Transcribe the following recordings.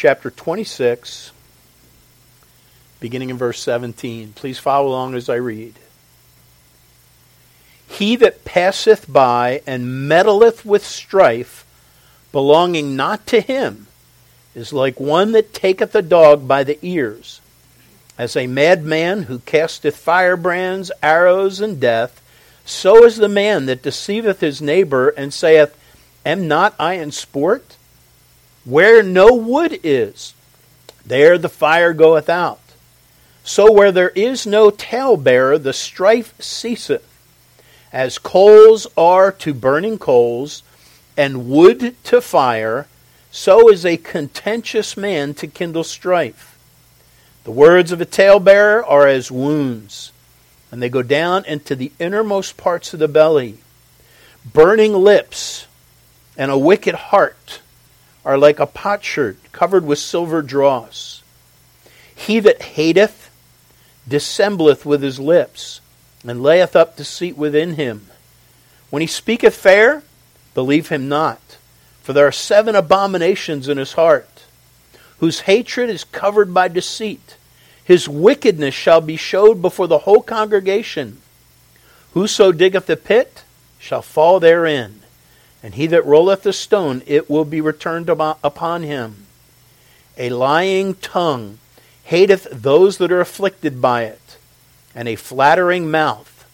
chapter 26, beginning in verse 17. Please follow along as I read. He that passeth by and meddleth with strife, belonging not to him, is like one that taketh a dog by the ears, as a madman who casteth firebrands, arrows, and death. So is the man that deceiveth his neighbor and saith, Am not I in sport? Where no wood is, there the fire goeth out. So where there is no talebearer, the strife ceaseth. As coals are to burning coals, and wood to fire, so is a contentious man to kindle strife. The words of a talebearer are as wounds, and they go down into the innermost parts of the belly. Burning lips and a wicked heart are like a potsherd covered with silver dross. He that hateth dissembleth with his lips and layeth up deceit within him. When he speaketh fair, believe him not, for there are seven abominations in his heart, whose hatred is covered by deceit. His wickedness shall be showed before the whole congregation. Whoso diggeth a pit shall fall therein, and he that rolleth a stone, it will be returned upon him. A lying tongue hateth those that are afflicted by it and a flattering mouth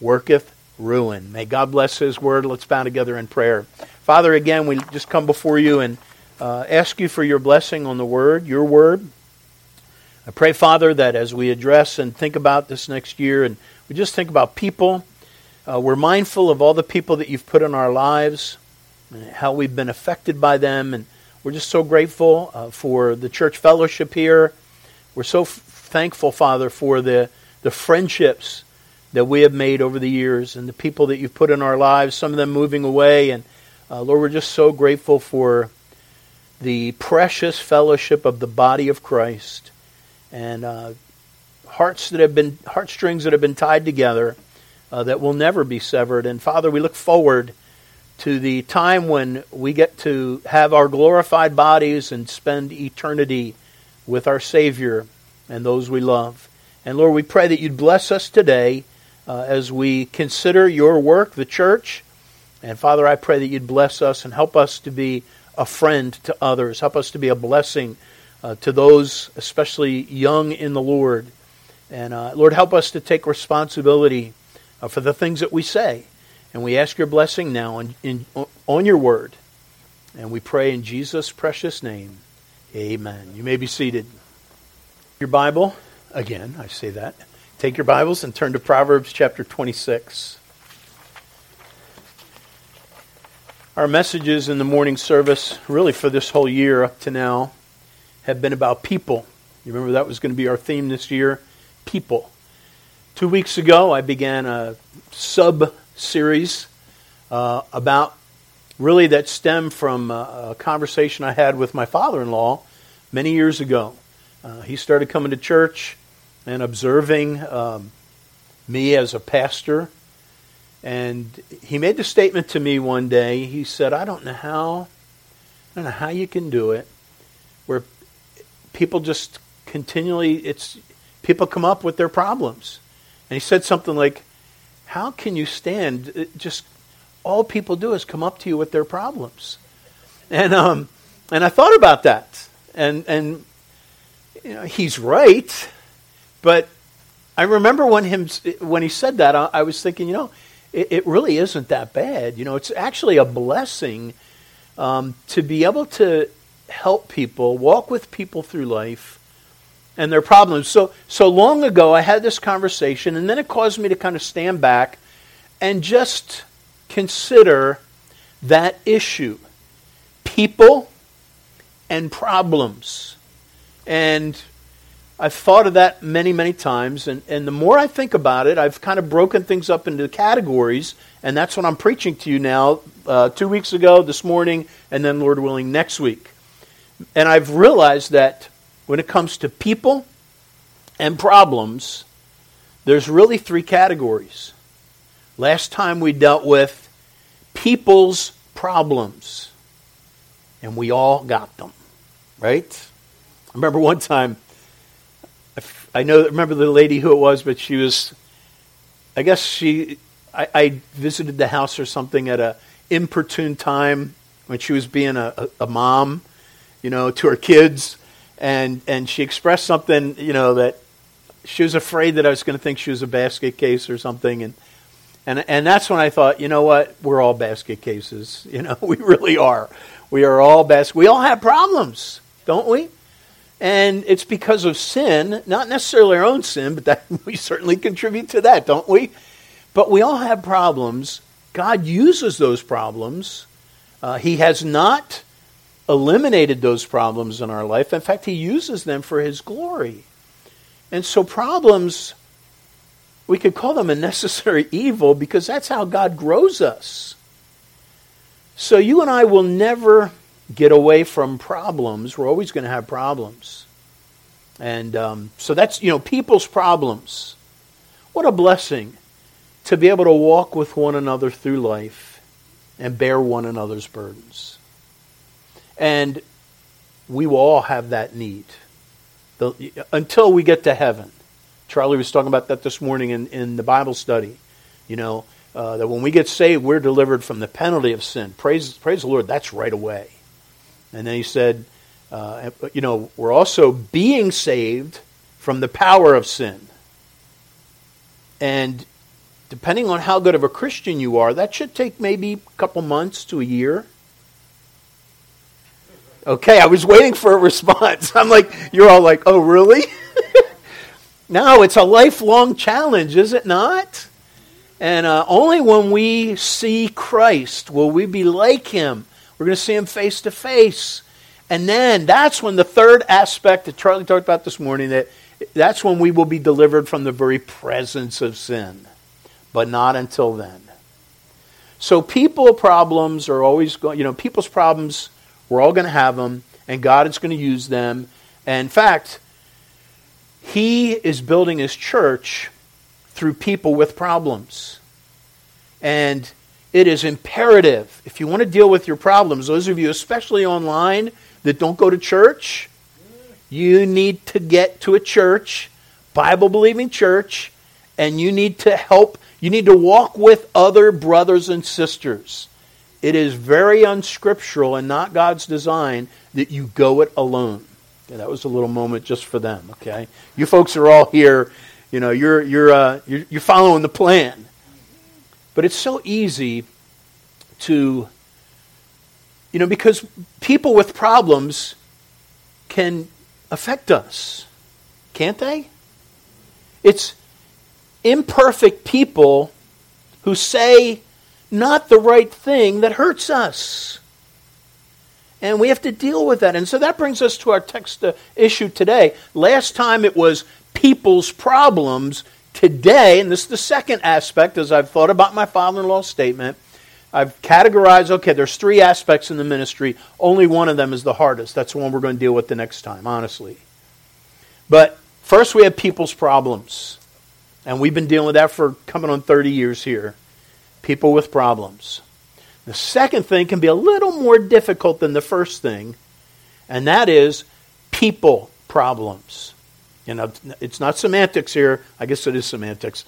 worketh ruin. May God bless His word. Let's bow together in prayer. Father, again, we just come before you and uh, ask you for your blessing on the word, your word. I pray, Father, that as we address and think about this next year, and we just think about people, uh, we're mindful of all the people that you've put in our lives, and how we've been affected by them, and we're just so grateful uh, for the church fellowship here. We're so f- thankful, Father, for the the friendships that we have made over the years and the people that you've put in our lives, some of them moving away. And uh, Lord, we're just so grateful for the precious fellowship of the body of Christ and uh, hearts that have been heartstrings that have been tied together uh, that will never be severed. And Father, we look forward to the time when we get to have our glorified bodies and spend eternity with our Savior and those we love. And Lord, we pray that you'd bless us today uh, as we consider your work, the church. And Father, I pray that you'd bless us and help us to be a friend to others. Help us to be a blessing uh, to those, especially young in the Lord. And uh, Lord, help us to take responsibility Uh, for the things that we say. And we ask your blessing now in, in, on your word. And we pray in Jesus' precious name. Amen. You may be seated. Your Bible. Again, I say that. Take your Bibles and turn to Proverbs chapter 26. Our messages in the morning service, really for this whole year up to now, have been about people. You remember that was going to be our theme this year? People. Two weeks ago, I began a sub series uh, about really that stemmed from a, a conversation I had with my father in law many years ago. Uh, he started coming to church and observing um, me as a pastor. And he made the statement to me one day. He said, I don't know how, I don't know how you can do it, where people just continually, it's, people come up with their problems. And he said something like, how can you stand, uh, just, all people do is come up to you with their problems. And, um, and I thought about that. And, and, you know, he's right. But I remember when him when he said that, I, I was thinking, you know, it, it, really isn't that bad. You know, it's actually a blessing um, to be able to help people, walk with people through life and their problems. So so long ago, I had this conversation, and then it caused me to kind of stand back and just consider that issue, people and problems, and I've thought of that many, many times, and, and the more I think about it, I've kind of broken things up into categories, and that's what I'm preaching to you now, uh, two weeks ago, this morning, and then, Lord willing, next week. And I've realized that when it comes to people and problems, there's really three categories. Last time we dealt with people's problems, and we all got them. Right? I remember one time, I know, remember the lady who it was, but she was, I guess she, I, I visited the house or something at a importune time when she was being a, a, a mom, you know, to her kids, and and she expressed something, you know, that she was afraid that I was going to think she was a basket case or something, and and and that's when I thought, you know what, we're all basket cases, you know, we really are. We are all basket. We all have problems, don't we? And it's because of sin, not necessarily our own sin, but that we certainly contribute to that, don't we? But we all have problems. God uses those problems. Uh, he has not eliminated those problems in our life. In fact, He uses them for His glory. And so, problems, we could call them a necessary evil because that's how God grows us. So, you and I will never get away from problems. We're always going to have problems. And um, so, that's, you know, people's problems. What a blessing to be able to walk with one another through life and bear one another's burdens. And we will all have that need the, until we get to heaven. Charlie was talking about that this morning in, in the Bible study. You know, uh, that when we get saved, we're delivered from the penalty of sin. Praise, praise the Lord, that's right away. And then he said, uh, you know, we're also being saved from the power of sin. And depending on how good of a Christian you are, that should take maybe a couple months to a year. Okay, I was waiting for a response. I'm like, you're all like, oh, really? no, it's a lifelong challenge, is it not? And uh, only when we see Christ will we be like him. We're going to see him face to face. And then that's when the third aspect that Charlie talked about this morning, that that's when we will be delivered from the very presence of sin. But not until then. So people problems are always going, you know, people's problems we're all going to have them, and God is going to use them. And in fact, He is building His church through people with problems. And it is imperative, if you want to deal with your problems, those of you, especially online, that don't go to church, you need to get to a church, Bible believing church, and you need to help, you need to walk with other brothers and sisters. It is very unscriptural and not God's design that you go it alone. Yeah, that was a little moment just for them. Okay, you folks are all here. You know, you're you're uh, you're, you're following the plan. But it's so easy to, you know, because people with problems can affect us, can't they? It's imperfect people who say not the right thing that hurts us. And we have to deal with that. And so that brings us to our text uh, issue today. Last time it was people's problems. Today, and this is the second aspect as I've thought about my father in law's statement, I've categorized okay, there's three aspects in the ministry. Only one of them is the hardest. That's the one we're going to deal with the next time, honestly. But first, we have people's problems. And we've been dealing with that for coming on 30 years here people with problems. The second thing can be a little more difficult than the first thing, and that is people problems. You know, it's not semantics here. I guess it is semantics.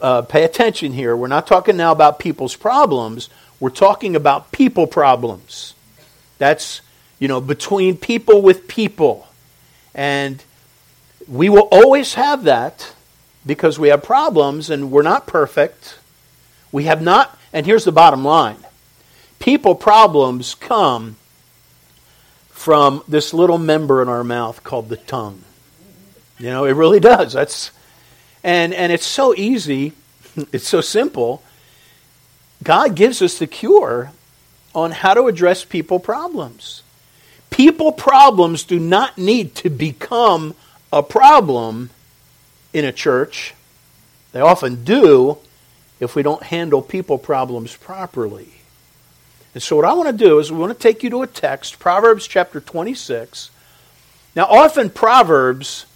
Uh, pay attention here. We're not talking now about people's problems. We're talking about people problems. That's, you know, between people with people. And we will always have that because we have problems and we're not perfect. We have not, and here's the bottom line people problems come from this little member in our mouth called the tongue. You know, it really does. That's and and it's so easy, it's so simple. God gives us the cure on how to address people problems. People problems do not need to become a problem in a church. They often do, if we don't handle people problems properly. And so, what I want to do is we want to take you to a text, Proverbs chapter 26. Now, often Proverbs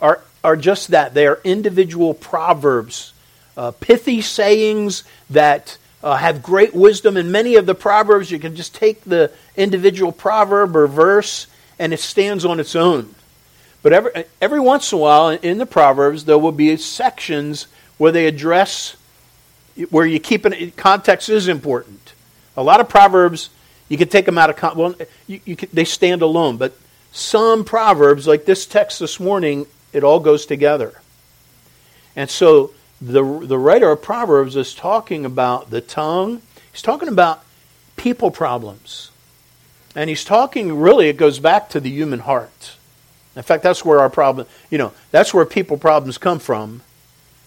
are, are just that. They are individual proverbs, uh, pithy sayings that uh, have great wisdom. And many of the Proverbs, you can just take the individual proverb or verse and it stands on its own. But every, every once in a while in the Proverbs, there will be sections where they address, where you keep it, context is important. A lot of Proverbs, you can take them out of context. Well, you, you can, they stand alone, but some Proverbs, like this text this morning, it all goes together. And so the, the writer of Proverbs is talking about the tongue, he's talking about people problems. And he's talking, really, it goes back to the human heart. In fact, that's where our problem, you know, that's where people problems come from.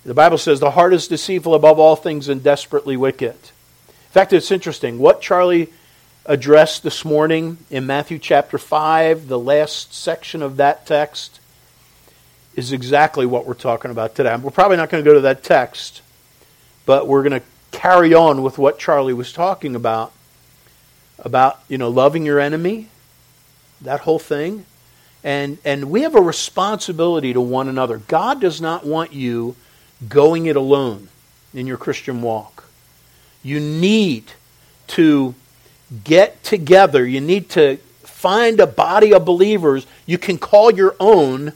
The Bible says the heart is deceitful above all things and desperately wicked. In fact, it's interesting. What Charlie addressed this morning in Matthew chapter 5, the last section of that text, is exactly what we're talking about today. We're probably not going to go to that text, but we're going to carry on with what Charlie was talking about about, you know, loving your enemy, that whole thing. And and we have a responsibility to one another. God does not want you going it alone in your Christian walk. You need to get together. You need to find a body of believers you can call your own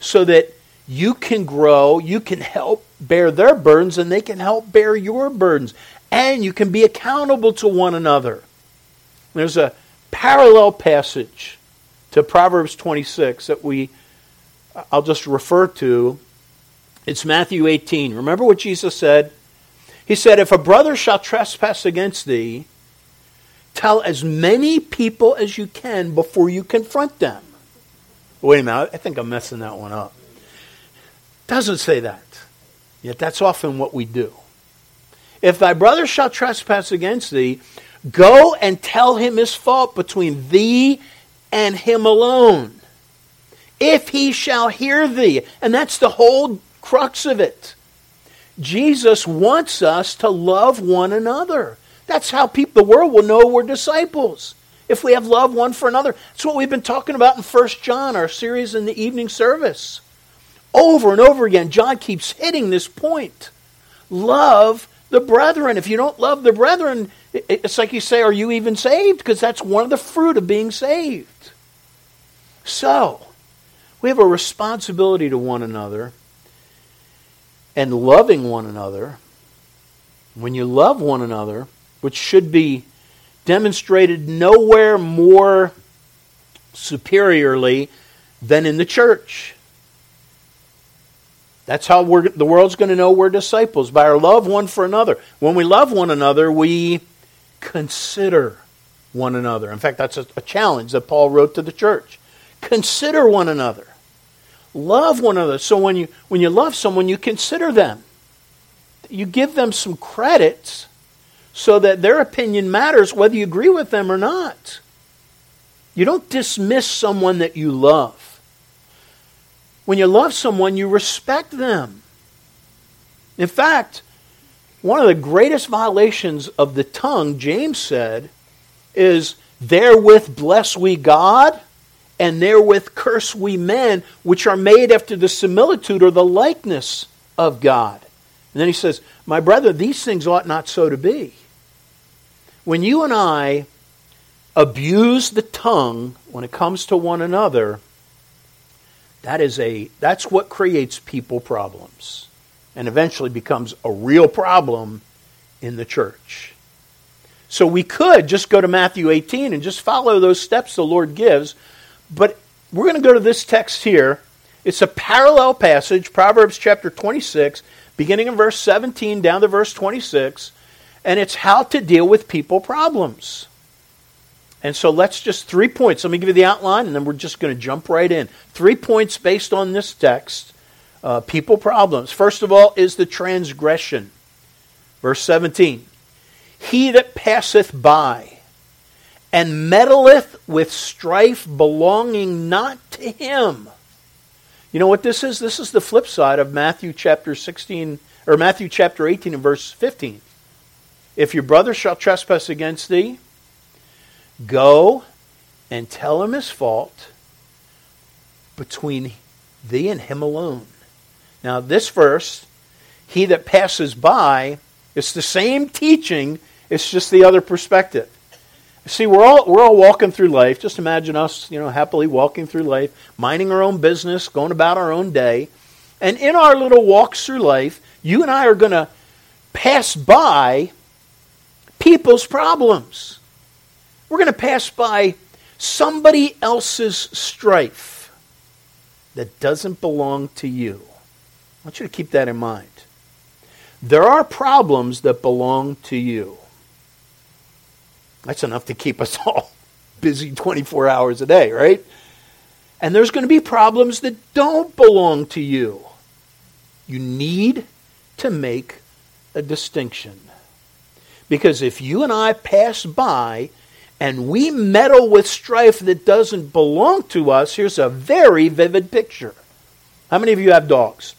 so that you can grow, you can help bear their burdens, and they can help bear your burdens. And you can be accountable to one another. There's a parallel passage to Proverbs 26 that we I'll just refer to. It's Matthew 18. Remember what Jesus said? He said, If a brother shall trespass against thee, tell as many people as you can before you confront them. Wait a minute, I think I'm messing that one up. Doesn't say that. Yet that's often what we do. If thy brother shall trespass against thee, go and tell him his fault between thee and him alone. If he shall hear thee. And that's the whole crux of it. Jesus wants us to love one another. That's how people, the world will know we're disciples if we have love one for another. That's what we've been talking about in 1 John, our series in the evening service. Over and over again, John keeps hitting this point. Love the brethren. If you don't love the brethren, it's like you say, Are you even saved? Because that's one of the fruit of being saved. So, we have a responsibility to one another and loving one another. When you love one another, which should be demonstrated nowhere more superiorly than in the church. That's how the world's going to know we're disciples, by our love one for another. When we love one another, we consider one another. In fact, that's a, a challenge that Paul wrote to the church. Consider one another. Love one another. So when you when you love someone, you consider them. You give them some credits so that their opinion matters whether you agree with them or not. You don't dismiss someone that you love. When you love someone, you respect them. In fact, one of the greatest violations of the tongue, James said, is therewith bless we God, and therewith curse we men, which are made after the similitude or the likeness of God. And then he says, My brother, these things ought not so to be. When you and I abuse the tongue when it comes to one another, that is a that's what creates people problems and eventually becomes a real problem in the church. So we could just go to Matthew 18 and just follow those steps the Lord gives, but we're going to go to this text here. It's a parallel passage, Proverbs chapter 26, beginning in verse 17 down to verse 26 and it's how to deal with people problems. And so let's just three points. Let me give you the outline, and then we're just going to jump right in. Three points based on this text uh, people problems. First of all, is the transgression. Verse 17 He that passeth by and meddleth with strife belonging not to him. You know what this is? This is the flip side of Matthew chapter 16 or Matthew chapter 18 and verse 15. If your brother shall trespass against thee, go and tell him his fault between thee and him alone. Now, this verse, he that passes by, it's the same teaching, it's just the other perspective. See, we're all we're all walking through life. Just imagine us, you know, happily walking through life, minding our own business, going about our own day. And in our little walks through life, you and I are going to pass by people's problems. We're going to pass by somebody else's strife that doesn't belong to you. I want you to keep that in mind. There are problems that belong to you. That's enough to keep us all busy 24 hours a day, right? And there's going to be problems that don't belong to you. You need to make a distinction. Because if you and I pass by and we meddle with strife that doesn't belong to us, here's a very vivid picture. How many of you have dogs?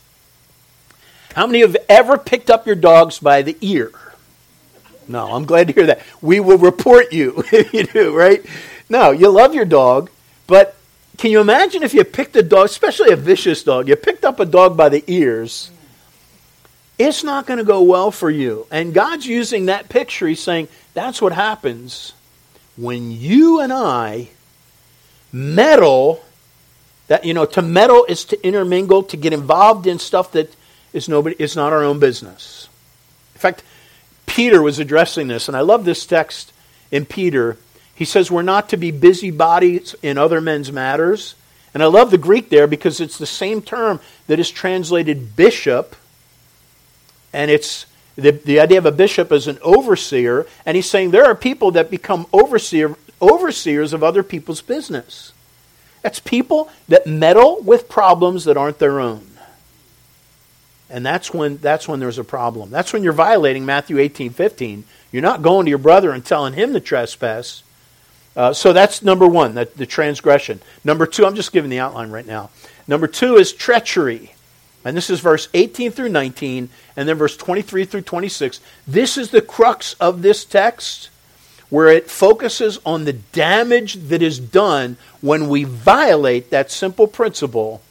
How many have ever picked up your dogs by the ear? No, I'm glad to hear that. We will report you if you do, right? No, you love your dog, but can you imagine if you picked a dog, especially a vicious dog, you picked up a dog by the ears, it's not going to go well for you. And God's using that picture. He's saying that's what happens when you and I meddle. That you know, to meddle is to intermingle, to get involved in stuff that is nobody is not our own business. In fact, Peter was addressing this, and I love this text in Peter. He says we're not to be busybodies in other men's matters. And I love the Greek there because it's the same term that is translated bishop. And it's the, the idea of a bishop as an overseer. And he's saying there are people that become overseer, overseers of other people's business. That's people that meddle with problems that aren't their own. And that's when, that's when there's a problem. That's when you're violating Matthew 18 15. You're not going to your brother and telling him the trespass. Uh, so that's number one, the, the transgression. Number two, I'm just giving the outline right now. Number two is treachery. And this is verse 18 through 19, and then verse 23 through 26. This is the crux of this text where it focuses on the damage that is done when we violate that simple principle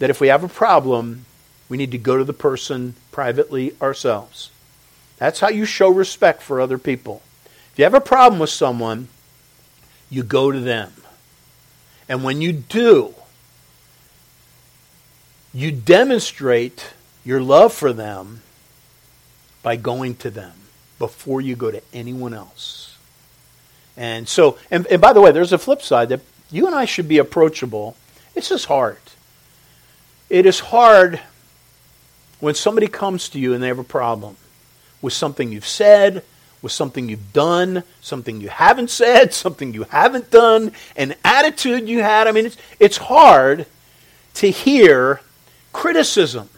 that if we have a problem, we need to go to the person privately ourselves. That's how you show respect for other people. If you have a problem with someone, you go to them. And when you do, you demonstrate your love for them by going to them before you go to anyone else. And so, and, and by the way, there's a flip side that you and I should be approachable. It's just hard. It is hard when somebody comes to you and they have a problem with something you've said, with something you've done, something you haven't said, something you haven't done, an attitude you had. I mean, it's, it's hard to hear criticism.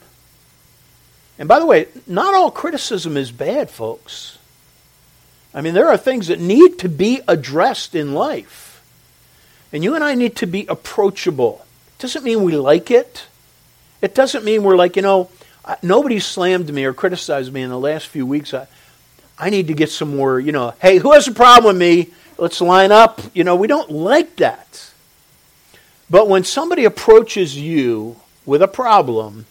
And by the way, not all criticism is bad, folks. I mean, there are things that need to be addressed in life. And you and I need to be approachable. It doesn't mean we like it. It doesn't mean we're like, you know, nobody slammed me or criticized me in the last few weeks. I, I need to get some more, you know, hey, who has a problem with me? Let's line up. You know, we don't like that. But when somebody approaches you with a problem,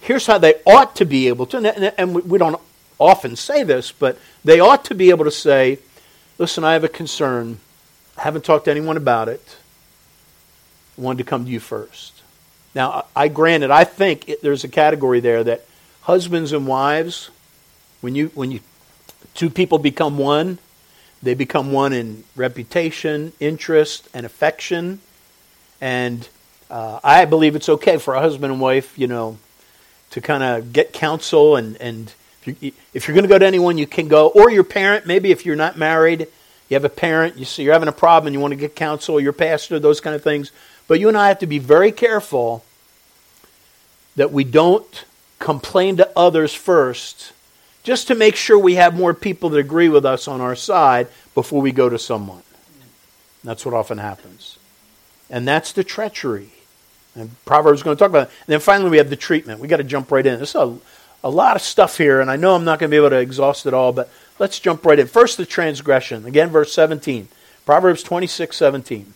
here's how they ought to be able to, and we don't often say this, but they ought to be able to say, listen, I have a concern. I haven't talked to anyone about it. I wanted to come to you first. Now, I granted, I think it, there's a category there that husbands and wives, when you when you two people become one, they become one in reputation, interest, and affection. And uh, I believe it's okay for a husband and wife, you know, to kind of get counsel and and if, you, if you're going to go to anyone, you can go, or your parent. Maybe if you're not married, you have a parent, you see you're having a problem, and you want to get counsel, your pastor, those kind of things. But you and I have to be very careful that we don't complain to others first, just to make sure we have more people that agree with us on our side before we go to someone. That's what often happens. And that's the treachery. And Proverbs is going to talk about it. And then finally, we have the treatment. we got to jump right in. There's a, a lot of stuff here, and I know I'm not going to be able to exhaust it all, but let's jump right in. First, the transgression. Again, verse 17. Proverbs 26, 17.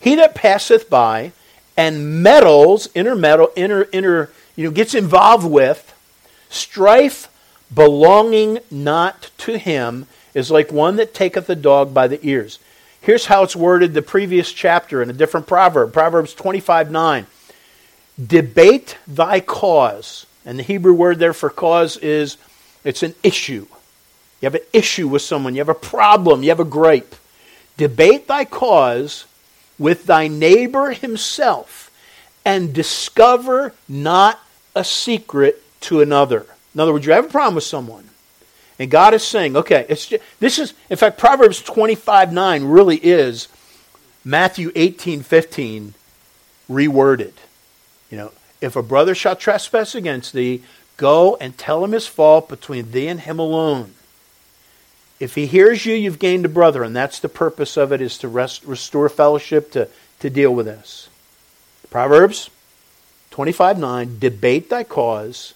He that passeth by and meddles, intermeddle, inter, inter, you know, gets involved with strife belonging not to him is like one that taketh a dog by the ears. Here's how it's worded the previous chapter in a different proverb Proverbs 25 9. Debate thy cause. And the Hebrew word there for cause is it's an issue. You have an issue with someone, you have a problem, you have a gripe. Debate thy cause with thy neighbor himself and discover not a secret to another. In other words, you have a problem with someone. And God is saying, okay, it's just, this is, in fact, Proverbs 25 9 really is Matthew 18 15 reworded. You know, if a brother shall trespass against thee, go and tell him his fault between thee and him alone. If he hears you, you've gained a brother, and that's the purpose of it, is to rest, restore fellowship, to, to deal with this. Proverbs 25 9, debate thy cause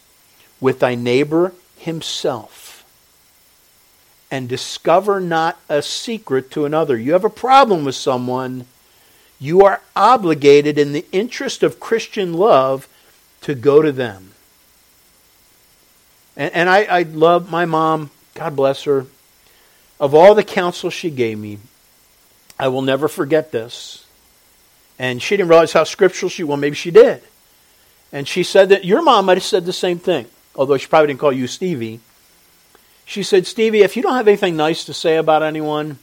with thy neighbor himself, and discover not a secret to another. You have a problem with someone, you are obligated in the interest of Christian love to go to them. And, and I, I love my mom, God bless her. Of all the counsel she gave me, I will never forget this. And she didn't realize how scriptural she was. Maybe she did. And she said that your mom might have said the same thing, although she probably didn't call you Stevie. She said, Stevie, if you don't have anything nice to say about anyone,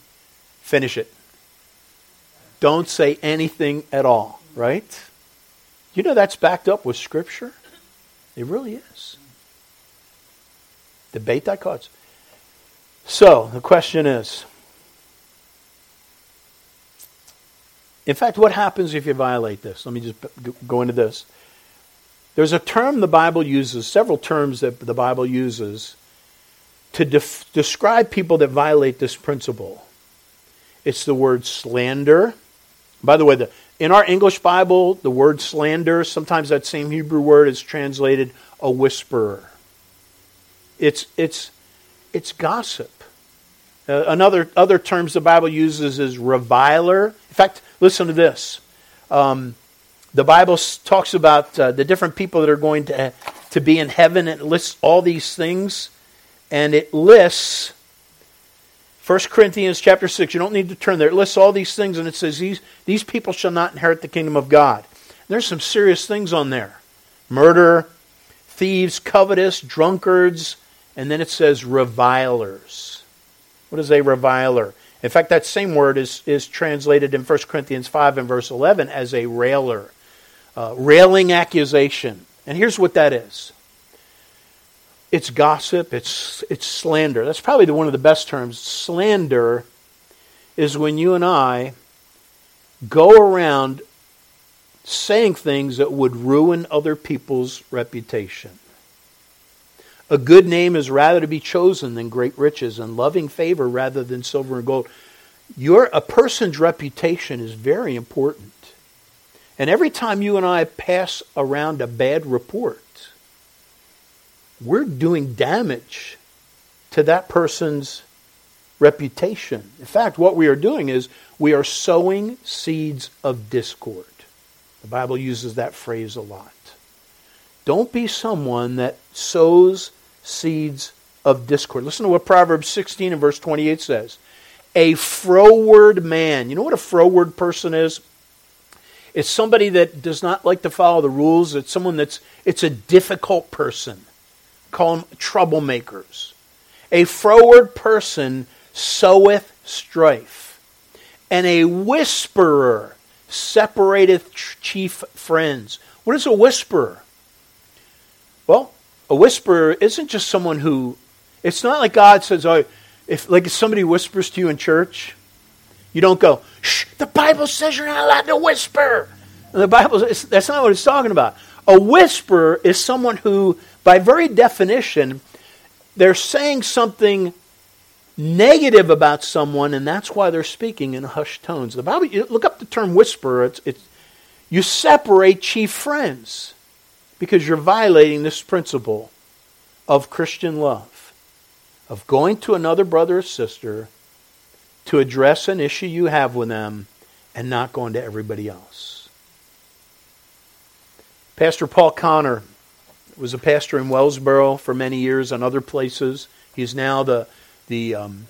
finish it. Don't say anything at all, right? You know that's backed up with Scripture? It really is. Debate that cause. So, the question is in fact, what happens if you violate this? Let me just go into this. There's a term the Bible uses, several terms that the Bible uses to def- describe people that violate this principle. It's the word slander. By the way, the, in our English Bible, the word slander, sometimes that same Hebrew word is translated a whisperer. It's, it's, it's gossip. Uh, another other terms the Bible uses is reviler. In fact, listen to this. Um, the Bible talks about uh, the different people that are going to, to be in heaven. It lists all these things, and it lists 1 Corinthians chapter 6. You don't need to turn there. It lists all these things, and it says these, these people shall not inherit the kingdom of God. And there's some serious things on there murder, thieves, covetous, drunkards, and then it says revilers. What is a reviler? In fact, that same word is, is translated in 1 Corinthians 5 and verse 11 as a railer, uh, railing accusation. And here's what that is it's gossip, it's, it's slander. That's probably the, one of the best terms. Slander is when you and I go around saying things that would ruin other people's reputation. A good name is rather to be chosen than great riches, and loving favor rather than silver and gold. Your, a person's reputation is very important. And every time you and I pass around a bad report, we're doing damage to that person's reputation. In fact, what we are doing is we are sowing seeds of discord. The Bible uses that phrase a lot. Don't be someone that sows seeds of discord. Listen to what Proverbs 16 and verse 28 says. A froward man. You know what a froward person is? It's somebody that does not like to follow the rules. It's someone that's it's a difficult person. Call them troublemakers. A froward person soweth strife, and a whisperer separateth chief friends. What is a whisperer? Well, a whisperer isn't just someone who, it's not like God says, oh, if like if somebody whispers to you in church, you don't go, shh, the Bible says you're not allowed to whisper. And the Bible, says that's not what it's talking about. A whisperer is someone who, by very definition, they're saying something negative about someone, and that's why they're speaking in hushed tones. The Bible, look up the term whisperer. It's, it's, you separate chief friends because you're violating this principle of Christian love, of going to another brother or sister to address an issue you have with them and not going to everybody else. Pastor Paul Connor was a pastor in Wellsboro for many years and other places. He's now the, the um,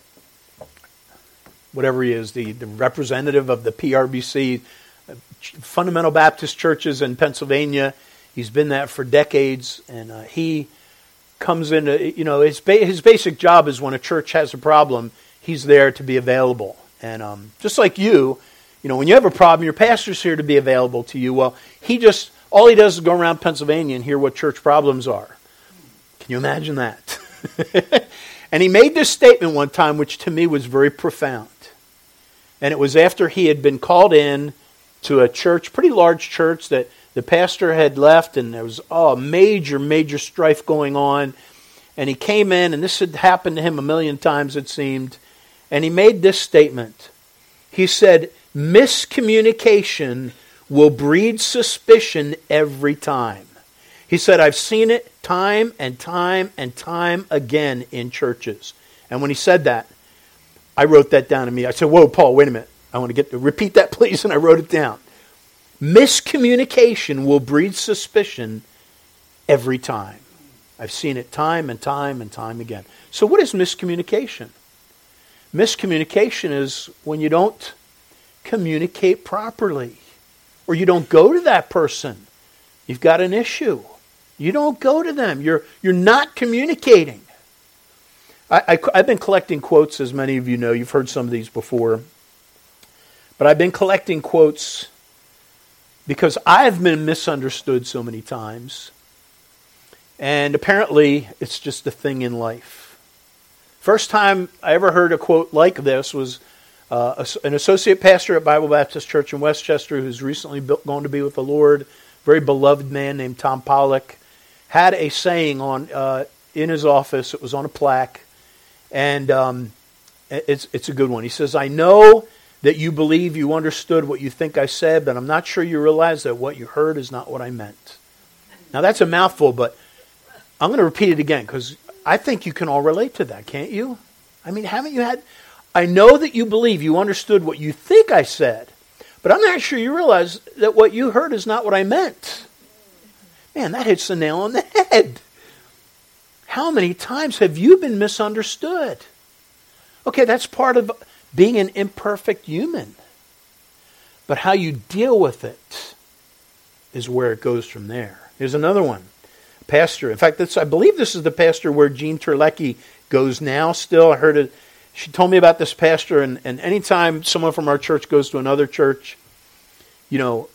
whatever he is, the, the representative of the PRBC, uh, Fundamental Baptist Churches in Pennsylvania. He's been that for decades, and uh, he comes in. You know, his ba- his basic job is when a church has a problem, he's there to be available. And um, just like you, you know, when you have a problem, your pastor's here to be available to you. Well, he just all he does is go around Pennsylvania and hear what church problems are. Can you imagine that? and he made this statement one time, which to me was very profound. And it was after he had been called in to a church, pretty large church that the pastor had left, and there was oh, major, major strife going on. And he came in, and this had happened to him a million times, it seemed. And he made this statement. He said, Miscommunication will breed suspicion every time. He said, I've seen it time and time and time again in churches. And when he said that, I wrote that down to me. I said, Whoa, Paul, wait a minute. I want to get to repeat that, please. And I wrote it down. Miscommunication will breed suspicion every time. I've seen it time and time and time again. So, what is miscommunication? Miscommunication is when you don't communicate properly or you don't go to that person. You've got an issue. You don't go to them. You're, you're not communicating. I, I, have been collecting quotes, as many of you know. You've heard some of these before. But I've been collecting quotes because I've been misunderstood so many times. And apparently, it's just a thing in life. First time I ever heard a quote like this was uh, an associate pastor at Bible Baptist Church in Westchester who's recently gone to be with the Lord, very beloved man named Tom Pollock had a saying on uh, in his office. It was on a plaque, and um, it's it's a good one. He says, "I know." That you believe you understood what you think I said, but I'm not sure you realize that what you heard is not what I meant. Now, that's a mouthful, but I'm going to repeat it again because I think you can all relate to that, can't you? I mean, haven't you had. I know that you believe you understood what you think I said, but I'm not sure you realize that what you heard is not what I meant. Man, that hits the nail on the head. How many times have you been misunderstood? Okay, that's part of being an imperfect human. But how you deal with it is where it goes from there. Here's another one. Pastor. In fact, this, I believe this is the pastor where Jean Terlecki goes now still. I heard it. She told me about this pastor, and, and anytime someone from our church goes to another church, you know,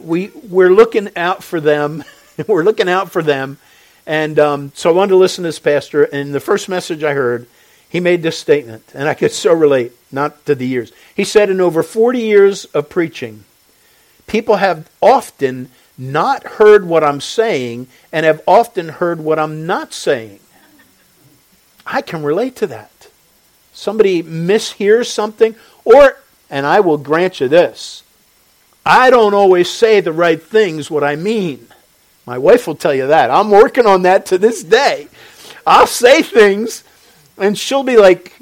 we, we're looking out for them we're looking out for them. And um, so I wanted to listen to this pastor. And the first message I heard, he made this statement, and I could so relate, not to the years. He said, In over 40 years of preaching, people have often not heard what I'm saying and have often heard what I'm not saying. I can relate to that. Somebody mishears something, or, and I will grant you this, I don't always say the right things what I mean. My wife will tell you that. I'm working on that to this day. I'll say things, and she'll be like,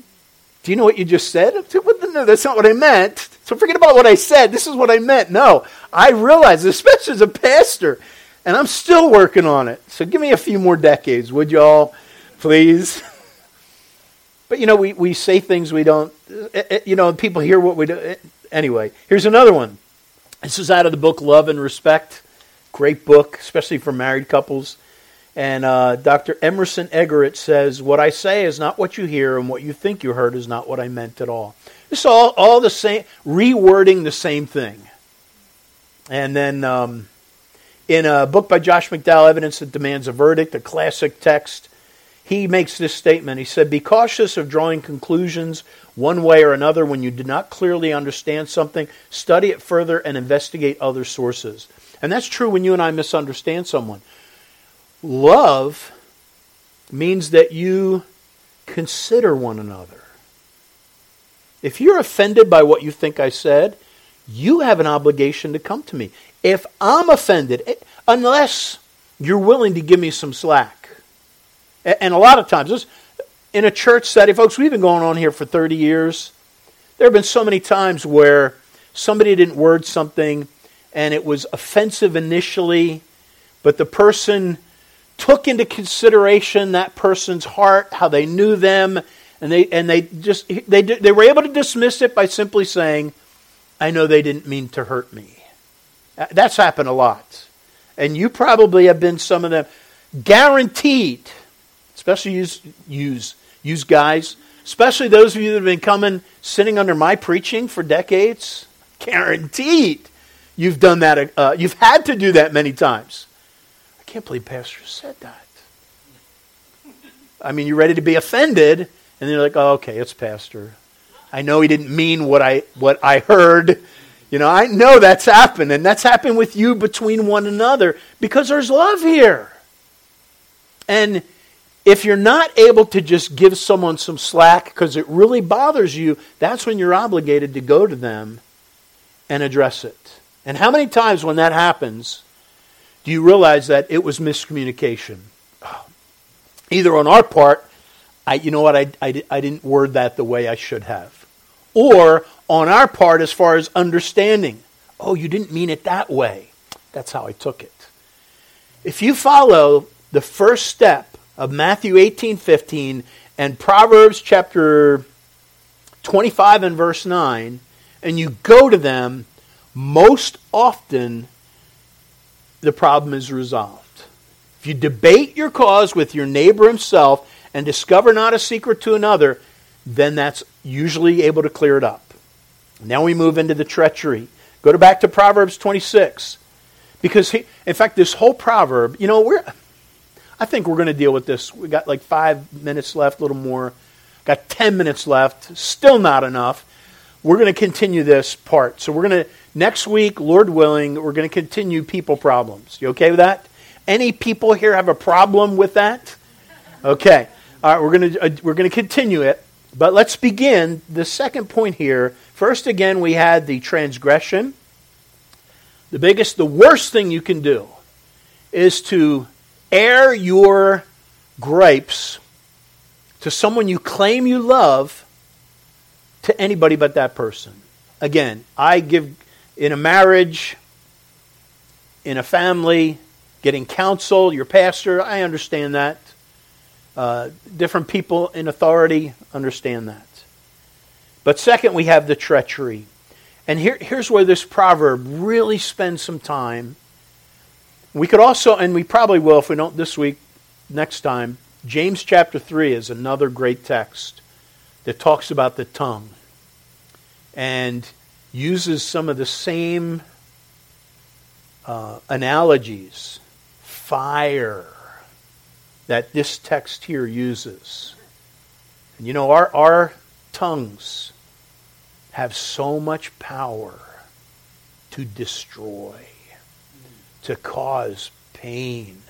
Do you know what you just said? No, that's not what I meant. So forget about what I said. This is what I meant. No, I realize, especially as a pastor, and I'm still working on it. So give me a few more decades, would y'all, please? But you know, we, we say things we don't, eh, eh, you know, people hear what we do. Eh, anyway, here's another one. This is out of the book Love and Respect. Great book, especially for married couples. And uh, Dr. Emerson Eggerichs says, What I say is not what you hear, and what you think you heard is not what I meant at all. It's all, all the same, rewording the same thing. And then um, in a book by Josh McDowell, Evidence That Demands a Verdict, a classic text, he makes this statement. He said, Be cautious of drawing conclusions one way or another when you do not clearly understand something. Study it further and investigate other sources. And that's true when you and I misunderstand someone. Love means that you consider one another. If you're offended by what you think I said, you have an obligation to come to me. If I'm offended, eh, unless you're willing to give me some slack. And a lot of times, in a church setting, folks, we've been going on here for 30 years. There have been so many times where somebody didn't word something and it was offensive initially, but the person took into consideration that person's heart, how they knew them, And they, and they just, they, they were able to dismiss it by simply saying, I know they didn't mean to hurt me. Uh, that's happened a lot. And you probably have been some of them. Guaranteed, especially use, use, use guys, especially those of you that have been coming, sitting under my preaching for decades, guaranteed you've done that. Uh, you've had to do that many times. Can't believe Pastor said that. I mean, you're ready to be offended, and then you're like, oh, okay, it's Pastor. I know he didn't mean what I, what I heard. You know, I know that's happened, and that's happened with you between one another because there's love here. And if you're not able to just give someone some slack because it really bothers you, that's when you're obligated to go to them and address it. And how many times when that happens do you realize that it was miscommunication? Either on our part, I, you know what, I, I, I didn't word that the way I should have. Or on our part, as far as understanding, oh, you didn't mean it that way. That's how I took it. If you follow the first step of Matthew 18 15 and Proverbs chapter 25 and verse 9, and you go to them, most often the problem is resolved. If you debate your cause with your neighbor himself and discover not a secret to another, then that's usually able to clear it up. Now we move into the treachery. Go to back to Proverbs 26. Because, he, in fact, this whole proverb, you know, we're, I think we're going to deal with this. We got like five minutes left, a little more. Got 10 minutes left. Still not enough. We're going to continue this part. So we're going to, next week, Lord willing, we're going to continue people problems. You okay with that? Any people here have a problem with that? Okay. All right, we're going to, uh, we're going to continue it. But let's begin the second point here. First, again, we had the transgression. The biggest, the worst thing you can do is to air your grapes to someone you claim you love to anybody but that person. Again, I give in a marriage, in a family, getting counsel, your pastor, I understand that. Uh, different people in authority understand that. But second, we have the treachery. And here, here's where this proverb really spends some time we could also, and we probably will if we don't this week, next time, James chapter 3 is another great text that talks about the tongue and uses some of the same uh, analogies, fire, that this text here uses. And you know, our, our tongues have so much power to destroy to cause pain,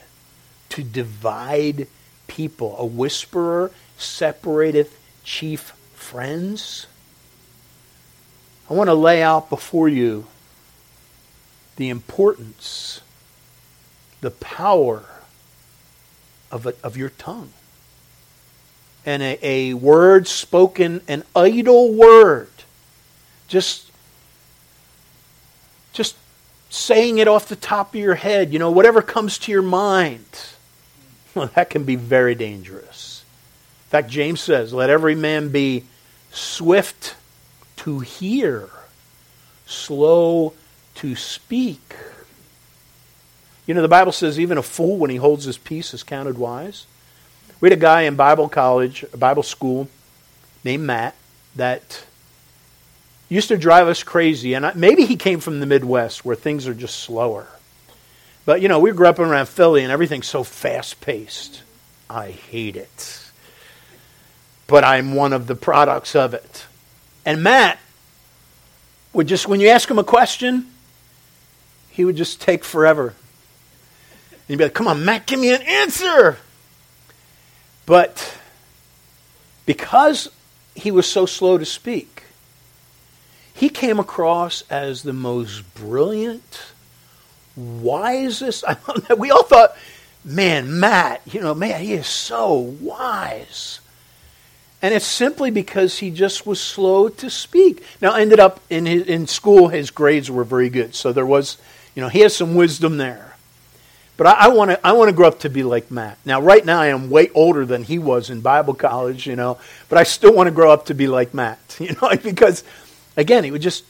to divide people. A whisperer separateth chief friends. I want to lay out before you the importance, the power of, a, of your tongue. And a, a word spoken, an idle word, just, just saying it off the top of your head, you know, whatever comes to your mind. Well, that can be very dangerous. Fact, James says, let every man be swift to hear, slow to speak. You know, the Bible says even a fool, when he holds his peace, is counted wise. We had a guy in Bible college, Bible school, named Matt, that used to drive us crazy. And maybe he came from the Midwest where things are just slower. But, you know, we grew up around Philly and everything's so fast paced. I hate it. But I'm one of the products of it. And Matt would just, when you ask him a question, he would just take forever. And you'd be like, come on, Matt, give me an answer. But because he was so slow to speak, he came across as the most brilliant, wisest. we all thought, man, Matt, you know, man, he is so wise. And it's simply because he just was slow to speak. Now, ended up in his, in school, his grades were very good, so there was, you know, he has some wisdom there. But I, I want to I want to grow up to be like Matt. Now, right now, I am way older than he was in Bible college, you know. But I still want to grow up to be like Matt, you know, because again, he would just,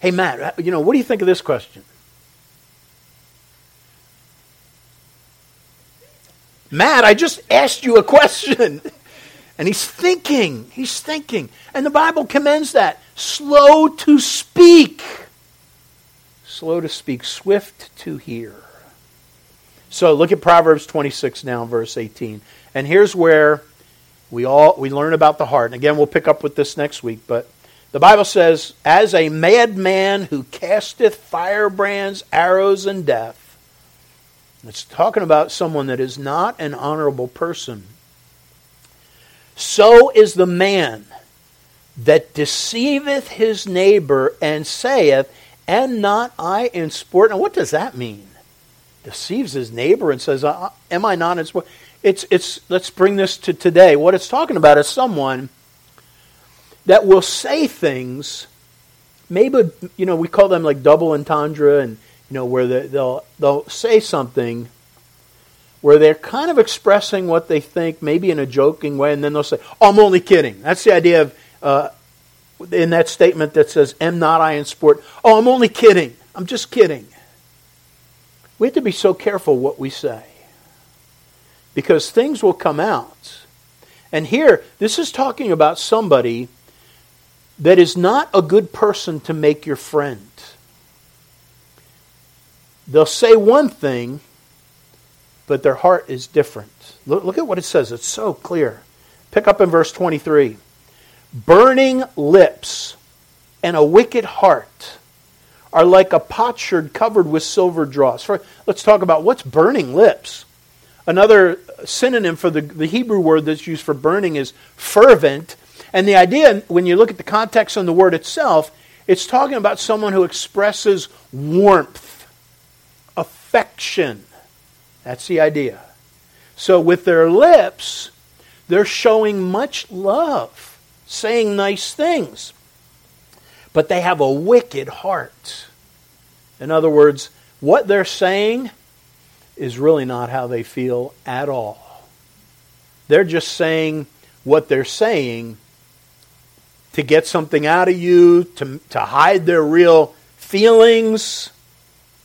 hey Matt, uh, you know, what do you think of this question? Matt, I just asked you a question. And he's thinking, he's thinking. And the Bible commends that. Slow to speak. Slow to speak, swift to hear. So look at Proverbs 26 now, verse 18. And here's where we all we learn about the heart. And again, we'll pick up with this next week, but the Bible says, As a madman who casteth firebrands, arrows, and death. It's talking about someone that is not an honorable person. So is the man that deceiveth his neighbor and saith, Am not I in sport? Now, what does that mean? Deceives his neighbor and says, Am I not in sport? It's, it's, let's bring this to today. What it's talking about is someone that will say things, maybe, you know, we call them like double entendre, and, you know, where they'll, they'll say something where they're kind of expressing what they think, maybe in a joking way, and then they'll say, oh, I'm only kidding. That's the idea of, uh, in that statement that says, Am not I in sport? Oh, I'm only kidding. I'm just kidding. We have to be so careful what we say because things will come out. And here, this is talking about somebody that is not a good person to make your friend. They'll say one thing but their heart is different. Look, look at what it says. It's so clear. Pick up in verse 23. Burning lips and a wicked heart are like a potsherd covered with silver dross. Let's talk about what's burning lips. Another synonym for the, the Hebrew word that's used for burning is fervent. And the idea, when you look at the context on the word itself, it's talking about someone who expresses warmth, affection, that's the idea. So with their lips, they're showing much love, saying nice things. But they have a wicked heart. In other words, what they're saying is really not how they feel at all. They're just saying what they're saying to get something out of you, to, to hide their real feelings.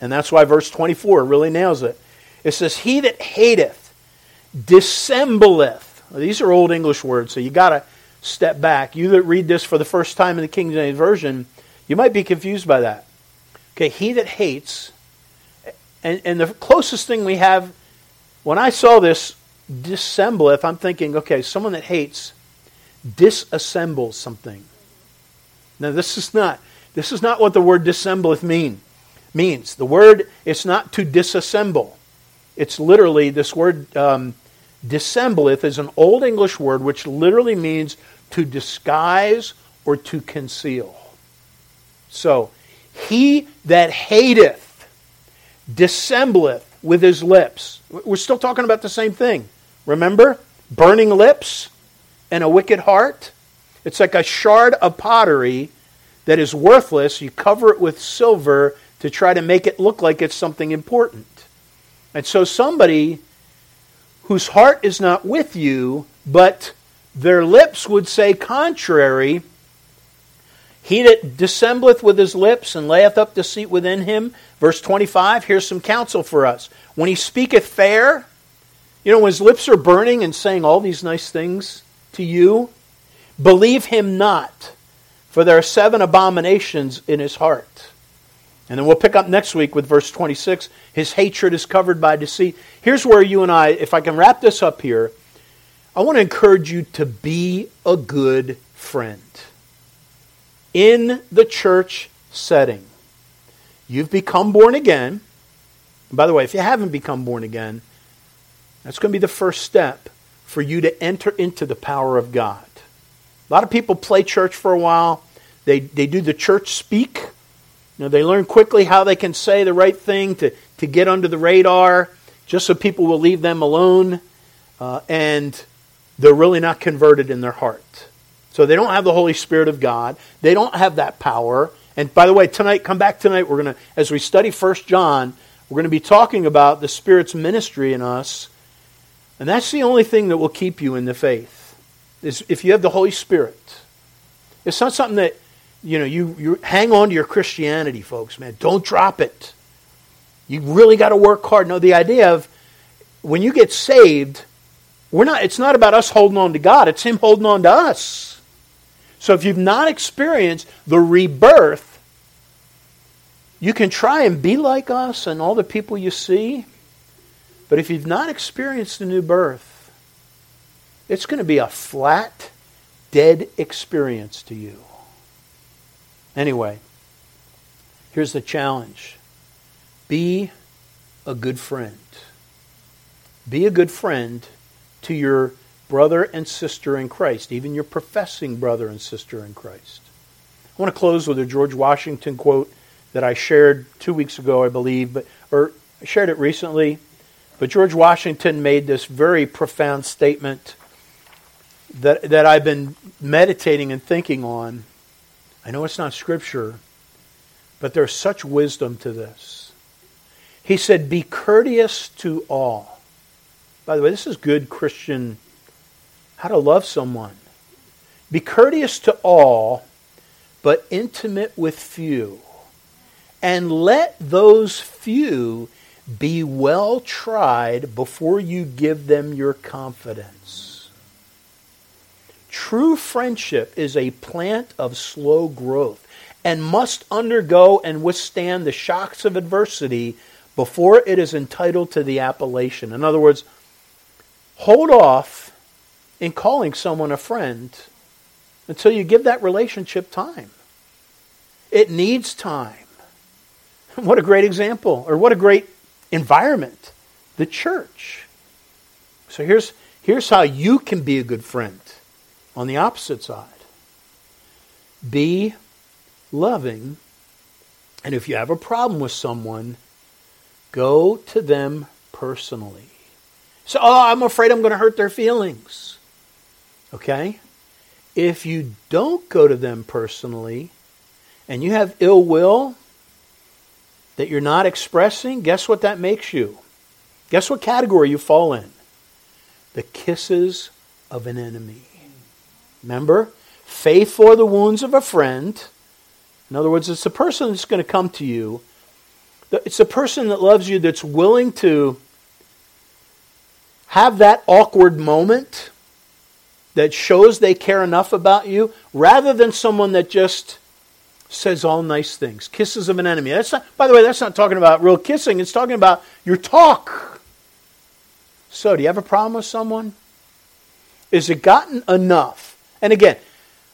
And that's why verse 24 really nails it. It says, He that hateth dissembleth. These are old English words, so you got to step back. You that read this for the first time in the King James Version, you might be confused by that. Okay, he that hates, and, and the closest thing we have, when I saw this, dissembleth, I'm thinking, okay, someone that hates disassembles something. Now this is not this is not what the word dissembleth mean means. The word it's not to disassemble. It's literally, this word um, dissembleth is an Old English word which literally means to disguise or to conceal. So, he that hateth dissembleth with his lips. We're still talking about the same thing. Remember? Burning lips and a wicked heart. It's like a shard of pottery that is worthless. You cover it with silver to try to make it look like it's something important. And so somebody whose heart is not with you, but their lips would say contrary, he that dissembleth with his lips and layeth up deceit within him. Verse 25, here's some counsel for us. When he speaketh fair, you know, when his lips are burning and saying all these nice things to you, believe him not, for there are seven abominations in his heart. And then we'll pick up next week with verse 26. His hatred is covered by deceit. Here's where you and I, if I can wrap this up here, I want to encourage you to be a good friend. In the church setting, you've become born again. And by the way, if you haven't become born again, that's going to be the first step for you to enter into the power of God. A lot of people play church for a while. They, they do the church speak you know, they learn quickly how they can say the right thing to, to get under the radar, just so people will leave them alone, uh, and they're really not converted in their heart. So they don't have the Holy Spirit of God. They don't have that power. And by the way, tonight, come back tonight. We're going to, as we study First John, we're going to be talking about the Spirit's ministry in us. And that's the only thing that will keep you in the faith. Is if you have the Holy Spirit. It's not something that, you know, you, you hang on to your Christianity, folks, man. Don't drop it. You really got to work hard. No, the idea of when you get saved, we're not, it's not about us holding on to God, it's Him holding on to us. So if you've not experienced the rebirth, you can try and be like us and all the people you see, but if you've not experienced the new birth, it's going to be a flat, dead experience to you. Anyway, here's the challenge be a good friend. Be a good friend to your brother and sister in Christ, even your professing brother and sister in Christ. I want to close with a George Washington quote that I shared two weeks ago, I believe, but or I shared it recently. But George Washington made this very profound statement that that I've been meditating and thinking on. I know it's not scripture, but there's such wisdom to this. He said, Be courteous to all. By the way, this is good Christian how to love someone. Be courteous to all, but intimate with few and let those few be well tried before you give them your confidence. True friendship is a plant of slow growth and must undergo and withstand the shocks of adversity before it is entitled to the appellation. In other words, hold off in calling someone a friend until you give that relationship time. It needs time. What a great example, or what a great environment. The church. So here's, here's how you can be a good friend on the opposite side be loving, and if you have a problem with someone, go to them personally. So, oh, I'm afraid I'm going to hurt their feelings. Okay? If you don't go to them personally and you have ill will, that you're not expressing, guess what that makes you? Guess what category you fall in? The kisses of an enemy. Remember? Faith for the wounds of a friend. In other words, it's a person that's going to come to you. It's a person that loves you that's willing to have that awkward moment that shows they care enough about you rather than someone that just says all nice things. Kisses of an enemy. That's not, by the way, that's not talking about real kissing. It's talking about your talk. So, do you have a problem with someone? Is it gotten enough? And again,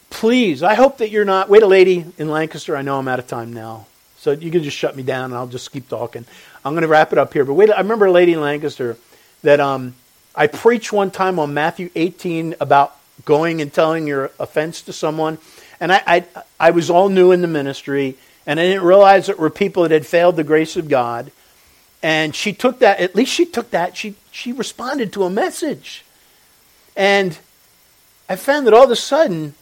please, I hope that you're not. Wait a lady in Lancaster. I know I'm out of time now. So you can just shut me down and I'll just keep talking. I'm going to wrap it up here. But wait, I remember a lady in Lancaster that um, I preached one time on Matthew 18 about going and telling your offense to someone. And I, I, I was all new in the ministry, and I didn't realize it were people that had failed the grace of God. And she took that, at least she took that, she, she responded to a message. And I found that all of a sudden,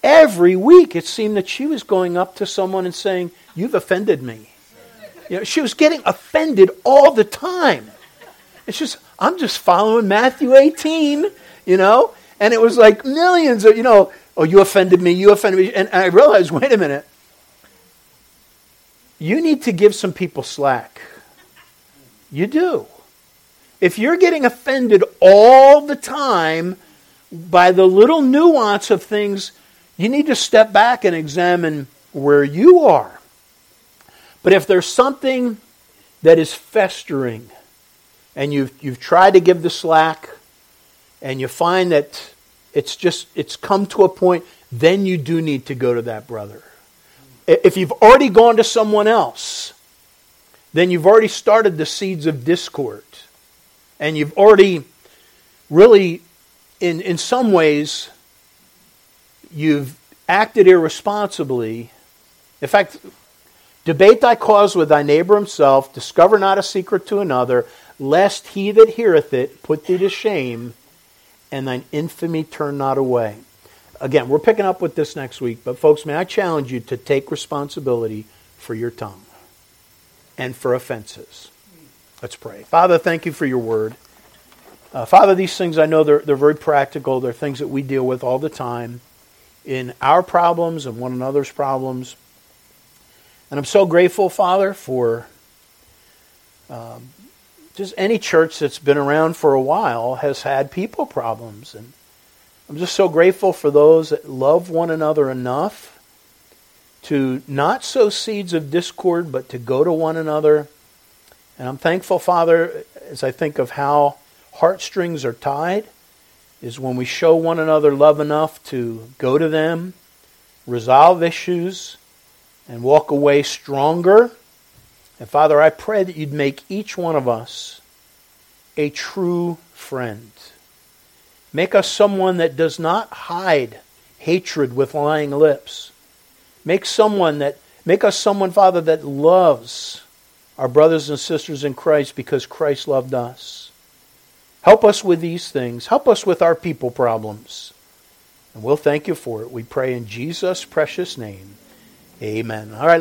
every week, it seemed that she was going up to someone and saying, You've offended me. You know, she was getting offended all the time. It's just, I'm just following Matthew 18, you know? And it was like millions of, you know, Oh, you offended me, you offended me. And I realized, wait a minute. You need to give some people slack. You do. If you're getting offended all the time by the little nuance of things, you need to step back and examine where you are. But if there's something that is festering and you've, you've tried to give the slack and you find that it's just, it's come to a point, then you do need to go to that brother. If you've already gone to someone else, then you've already started the seeds of discord. And you've already really, in, in some ways, you've acted irresponsibly. In fact, debate thy cause with thy neighbor himself, discover not a secret to another, lest he that heareth it put thee to shame and thine infamy turn not away. Again, we're picking up with this next week, but folks, may I challenge you to take responsibility for your tongue and for offenses. Let's pray. Father, thank you for your word. Uh, Father, these things I know they're, they're very practical. They're things that we deal with all the time in our problems and one another's problems. And I'm so grateful, Father, for um, just any church that's been around for a while has had people problems. And I'm just so grateful for those that love one another enough to not sow seeds of discord, but to go to one another. And I'm thankful, Father, as I think of how heartstrings are tied, is when we show one another love enough to go to them, resolve issues, and walk away stronger. And Father, I pray that you'd make each one of us a true friend. Make us someone that does not hide hatred with lying lips. Make someone that make us someone, Father, that loves our brothers and sisters in Christ because Christ loved us. Help us with these things. Help us with our people problems. And we'll thank you for it. We pray in Jesus' precious name. Amen. All right.